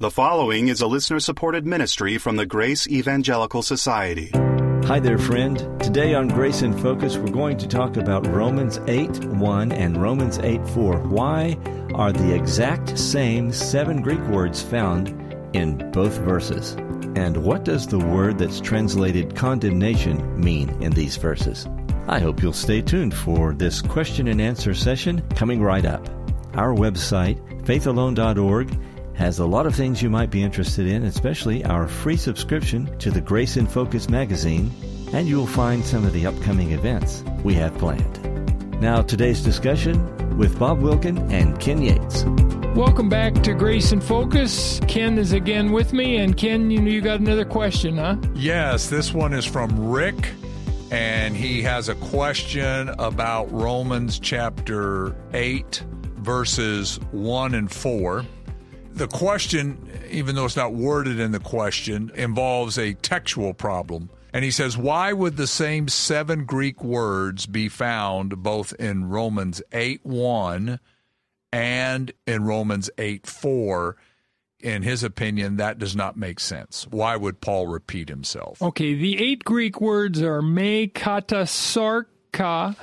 The following is a listener supported ministry from the Grace Evangelical Society. Hi there, friend. Today on Grace in Focus, we're going to talk about Romans 8 1 and Romans 8 4. Why are the exact same seven Greek words found in both verses? And what does the word that's translated condemnation mean in these verses? I hope you'll stay tuned for this question and answer session coming right up. Our website, faithalone.org, has a lot of things you might be interested in, especially our free subscription to the Grace in Focus magazine, and you'll find some of the upcoming events we have planned. Now, today's discussion with Bob Wilkin and Ken Yates. Welcome back to Grace in Focus. Ken is again with me, and Ken, you, know you got another question, huh? Yes, this one is from Rick, and he has a question about Romans chapter 8, verses 1 and 4. The question, even though it's not worded in the question, involves a textual problem. And he says, Why would the same seven Greek words be found both in Romans 8 1 and in Romans 8 4? In his opinion, that does not make sense. Why would Paul repeat himself? Okay, the eight Greek words are me, kata, sarka,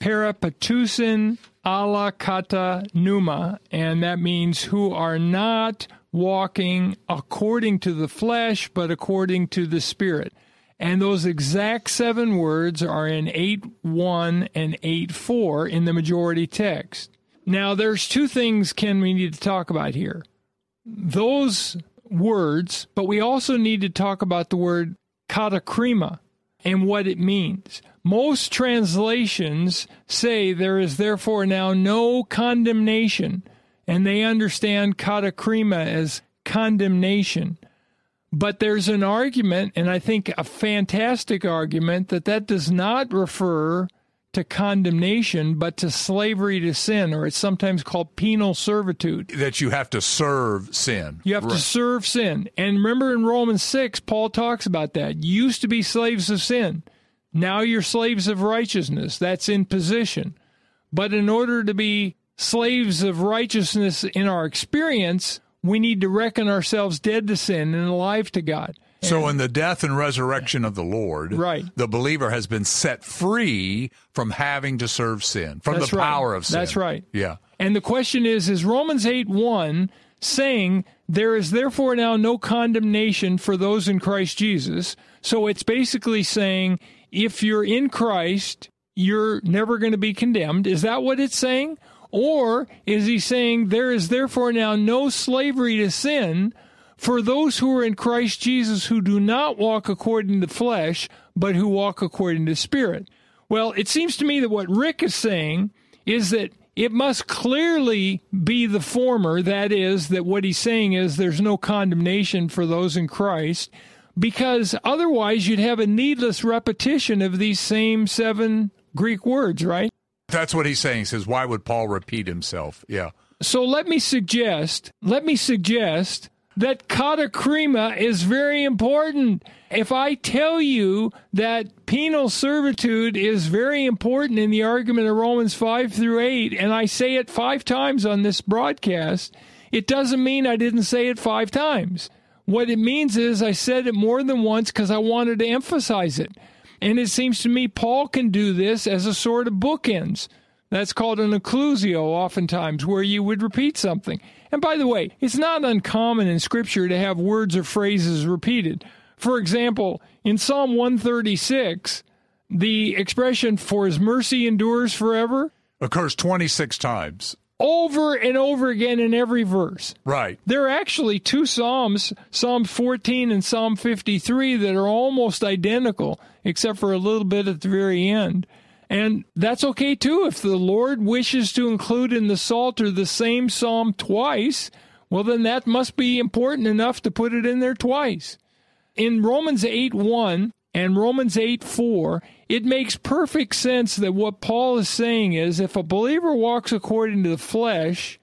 peripatousin, alla kata pneuma, and that means who are not walking according to the flesh, but according to the spirit. And those exact seven words are in 8 1 and 8 4 in the majority text. Now, there's two things, Ken, we need to talk about here. Those words, but we also need to talk about the word katakrima and what it means. Most translations say there is therefore now no condemnation, and they understand katakrima as condemnation. But there's an argument, and I think a fantastic argument, that that does not refer to condemnation, but to slavery to sin, or it's sometimes called penal servitude. That you have to serve sin. You have right. to serve sin. And remember in Romans 6, Paul talks about that. You used to be slaves of sin. Now you're slaves of righteousness. That's in position. But in order to be slaves of righteousness in our experience, we need to reckon ourselves dead to sin and alive to God. So, in the death and resurrection of the Lord, right. the believer has been set free from having to serve sin, from That's the right. power of sin. That's right. Yeah. And the question is Is Romans 8 1 saying, There is therefore now no condemnation for those in Christ Jesus? So, it's basically saying, if you're in Christ, you're never going to be condemned. Is that what it's saying? Or is he saying there is therefore now no slavery to sin for those who are in Christ Jesus who do not walk according to the flesh, but who walk according to the Spirit? Well, it seems to me that what Rick is saying is that it must clearly be the former. That is, that what he's saying is there's no condemnation for those in Christ because otherwise you'd have a needless repetition of these same seven Greek words, right? That's what he's saying. He says, why would Paul repeat himself? Yeah. So let me suggest, let me suggest that katakrima is very important. If I tell you that penal servitude is very important in the argument of Romans 5 through 8, and I say it five times on this broadcast, it doesn't mean I didn't say it five times. What it means is I said it more than once because I wanted to emphasize it. And it seems to me Paul can do this as a sort of bookends. That's called an inclusio, oftentimes, where you would repeat something. And by the way, it's not uncommon in Scripture to have words or phrases repeated. For example, in Psalm 136, the expression, for his mercy endures forever, occurs 26 times over and over again in every verse. Right. There are actually two Psalms, Psalm 14 and Psalm 53, that are almost identical, except for a little bit at the very end. And that's okay too. If the Lord wishes to include in the Psalter the same psalm twice, well, then that must be important enough to put it in there twice. In Romans 8 1 and Romans 8 4, it makes perfect sense that what Paul is saying is if a believer walks according to the flesh,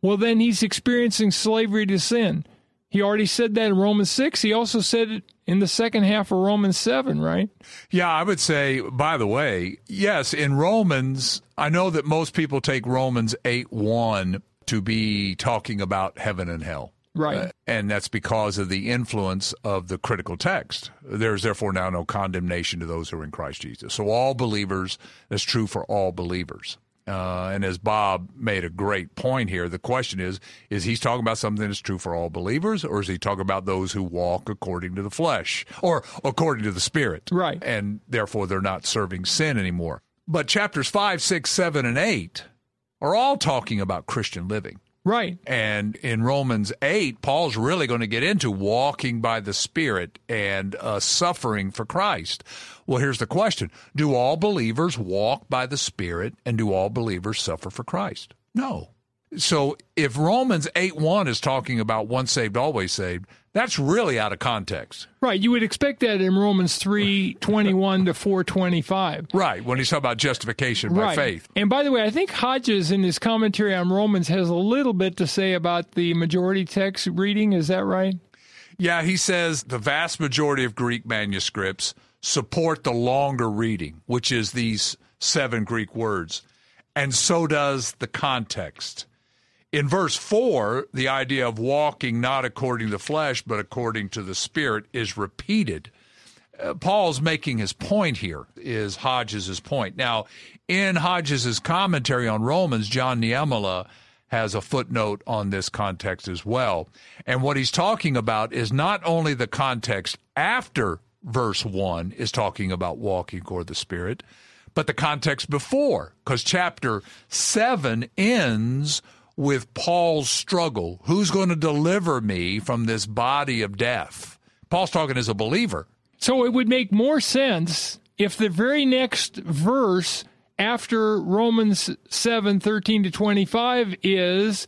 well, then he's experiencing slavery to sin. He already said that in Romans 6. He also said it in the second half of Romans 7, right? Yeah, I would say, by the way, yes, in Romans, I know that most people take Romans 8 1 to be talking about heaven and hell. Right. Uh, and that's because of the influence of the critical text. There's therefore now no condemnation to those who are in Christ Jesus. So all believers, that's true for all believers. Uh, and as Bob made a great point here, the question is: Is he talking about something that's true for all believers, or is he talking about those who walk according to the flesh or according to the Spirit? Right. And therefore, they're not serving sin anymore. But chapters five, six, seven, and eight are all talking about Christian living. Right. And in Romans 8, Paul's really going to get into walking by the Spirit and uh, suffering for Christ. Well, here's the question Do all believers walk by the Spirit and do all believers suffer for Christ? No. So if Romans 8 1 is talking about once saved, always saved, that's really out of context. Right. You would expect that in Romans three twenty one to four twenty five. Right. When he's talking about justification by Right. faith. And by the way, I think Hodges in his commentary on Romans has a little bit to say about the majority text reading. Is that right? Yeah, he says the vast majority of Greek manuscripts support the longer reading, which is these seven Greek words, and so does the context. In verse 4, the idea of walking not according to the flesh, but according to the Spirit is repeated. Uh, Paul's making his point here, is Hodges' point. Now, in Hodges' commentary on Romans, John Niemela has a footnote on this context as well. And what he's talking about is not only the context after verse 1 is talking about walking toward the Spirit, but the context before, because chapter 7 ends with Paul's struggle. Who's going to deliver me from this body of death? Paul's talking as a believer. So it would make more sense if the very next verse after Romans 7 13 to 25 is,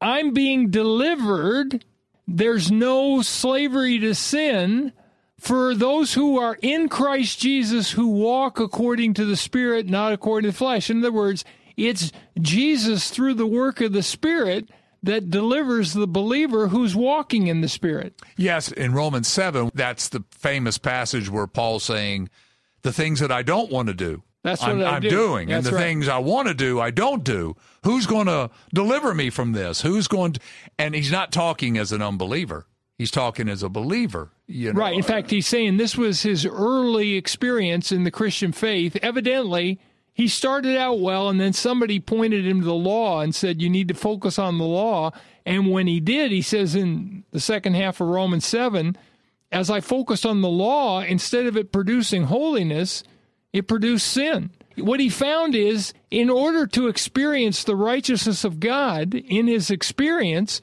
I'm being delivered. There's no slavery to sin for those who are in Christ Jesus who walk according to the Spirit, not according to the flesh. In other words, it's Jesus through the work of the Spirit that delivers the believer who's walking in the Spirit. Yes, in Romans 7, that's the famous passage where Paul's saying, The things that I don't want to do, That's what I'm, I'm do. doing. and the right. things I want to do, I don't do. Who's going to deliver me from this? Who's going to. And he's not talking as an unbeliever, he's talking as a believer. You know? Right. In fact, he's saying this was his early experience in the Christian faith. Evidently, he started out well, and then somebody pointed him to the law and said, You need to focus on the law. And when he did, he says in the second half of Romans 7, as I focused on the law, instead of it producing holiness, it produced sin. What he found is, in order to experience the righteousness of God in his experience,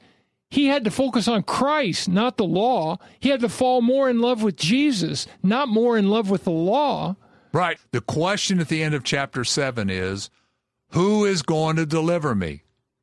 he had to focus on Christ, not the law. He had to fall more in love with Jesus, not more in love with the law. Right. The question at the end of chapter 7 is Who is going to deliver me?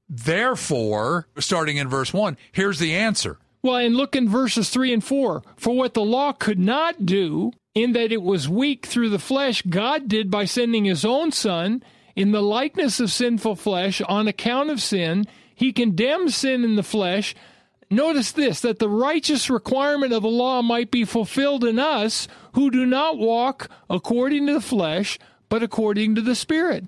Therefore, starting in verse 1, here's the answer. Well, and look in verses 3 and 4. For what the law could not do, in that it was weak through the flesh, God did by sending his own Son in the likeness of sinful flesh on account of sin. He condemned sin in the flesh. Notice this that the righteous requirement of the law might be fulfilled in us who do not walk according to the flesh, but according to the Spirit.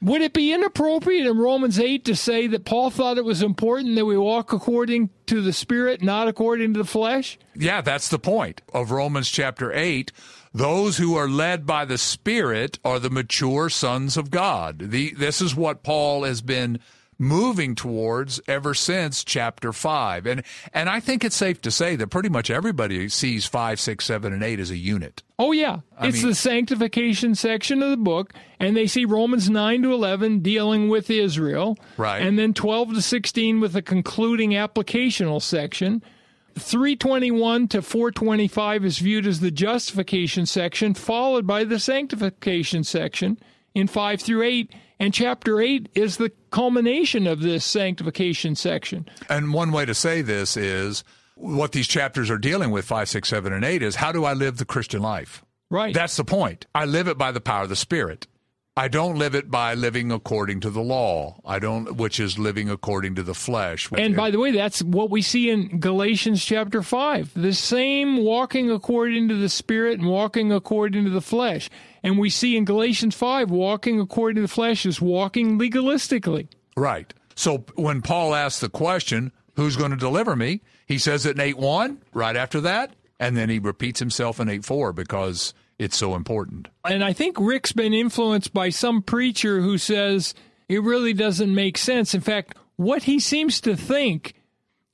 Would it be inappropriate in Romans 8 to say that Paul thought it was important that we walk according to the Spirit, not according to the flesh? Yeah, that's the point of Romans chapter 8. Those who are led by the Spirit are the mature sons of God. The, this is what Paul has been moving towards ever since chapter 5. And, and I think it's safe to say that pretty much everybody sees 5, 6, 7, and 8 as a unit. Oh, yeah. it's mean- the sanctification section of the book, and they see Romans 9 to 11 dealing with Israel. Right. And then 12 to 16 with a concluding applicational section. 321 to 425 is viewed as the justification section, followed by the sanctification section in 5 through 8. And chapter 8 is the culmination of this sanctification section. And one way to say this is what these chapters are dealing with 5, 6, 7, and 8 is how do I live the Christian life? Right. That's the point. I live it by the power of the Spirit. I don't live it by living according to the law. I don't, which is living according to the flesh. And by the way, that's what we see in Galatians chapter 5. The same walking according to the Spirit and walking according to the flesh. And we see in Galatians 5, walking according to the flesh is walking legalistically. right. So when Paul asks the question, who's going to deliver me? He says it in 8 1, right after that, and then he repeats himself in 8 4 because it's so important. And I think Rick's been influenced by some preacher who says it really doesn't make sense. In fact, what he seems to think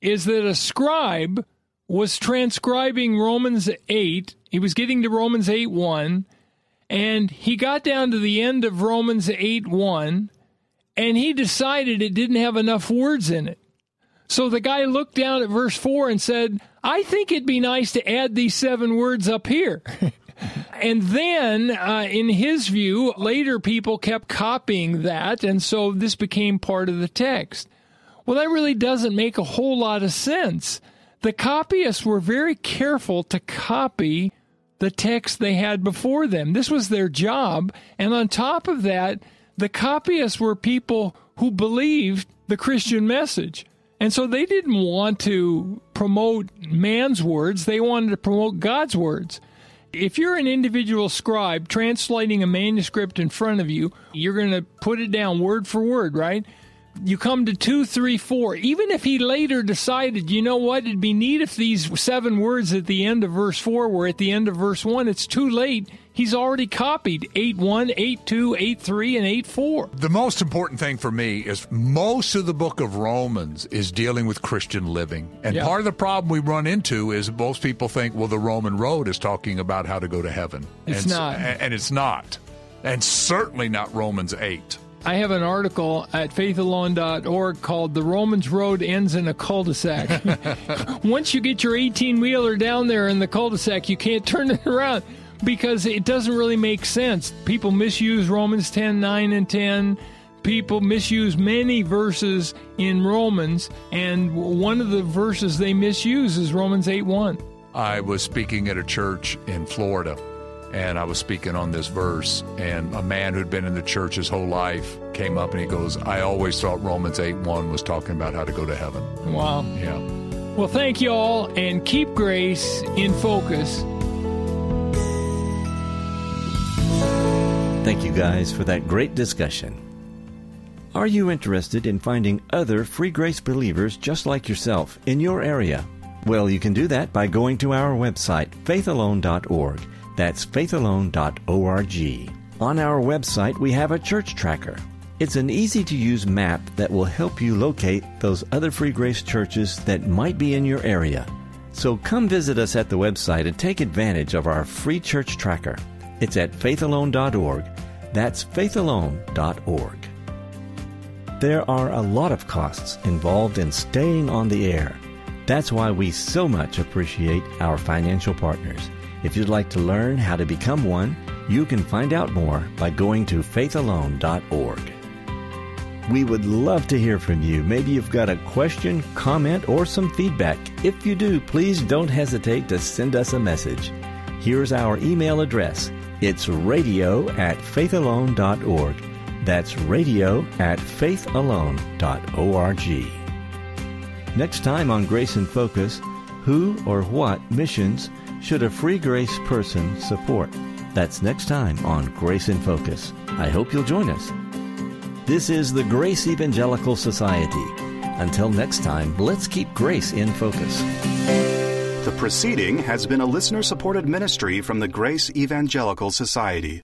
is that a scribe was transcribing Romans 8. He was getting to Romans 8 1, and he got down to the end of Romans 8 1, and he decided it didn't have enough words in it. So the guy looked down at verse 4 and said, I think it'd be nice to add these seven words up here. and then, uh, in his view, later people kept copying that, and so this became part of the text. Well, that really doesn't make a whole lot of sense. The copyists were very careful to copy the text they had before them. This was their job. And on top of that, the copyists were people who believed the Christian message. And so they didn't want to promote man's words, they wanted to promote God's words. If you're an individual scribe translating a manuscript in front of you, you're going to put it down word for word, right? You come to two, three, four. Even if he later decided, you know what, it'd be neat if these seven words at the end of verse four were at the end of verse one. It's too late. He's already copied 8 1, 8 2, 8 3, and 8 4. The most important thing for me is most of the book of Romans is dealing with Christian living. And yeah. part of the problem we run into is most people think, well, the Roman road is talking about how to go to heaven. It's and, not. And it's not. And certainly not Romans 8. I have an article at faithalone.org called The Romans Road Ends in a Cul-de-sac. Once you get your 18 wheeler down there in the cul-de-sac, you can't turn it around because it doesn't really make sense. People misuse Romans 10, 9, and 10. People misuse many verses in Romans, and one of the verses they misuse is Romans 8 1. I was speaking at a church in Florida and I was speaking on this verse, and a man who'd been in the church his whole life came up and he goes, I always thought Romans 8 1 was talking about how to go to heaven. Wow. Yeah. Well, thank you all, and keep grace in focus. Thank you guys for that great discussion. Are you interested in finding other free grace believers just like yourself in your area? Well, you can do that by going to our website, faithalone.org that's faithalone.org. On our website, we have a church tracker. It's an easy to use map that will help you locate those other free grace churches that might be in your area. So come visit us at the website and take advantage of our free church tracker. It's at faithalone.org. That's faithalone.org. There are a lot of costs involved in staying on the air. That's why we so much appreciate our financial partners. If you'd like to learn how to become one, you can find out more by going to faithalone.org. We would love to hear from you. Maybe you've got a question, comment, or some feedback. If you do, please don't hesitate to send us a message. Here's our email address. It's radio at faithalone.org. That's radio at faithalone.org. Next time on Grace in Focus, who or what missions should a free grace person support? That's next time on Grace in Focus. I hope you'll join us. This is the Grace Evangelical Society. Until next time, let's keep grace in focus. The proceeding has been a listener supported ministry from the Grace Evangelical Society.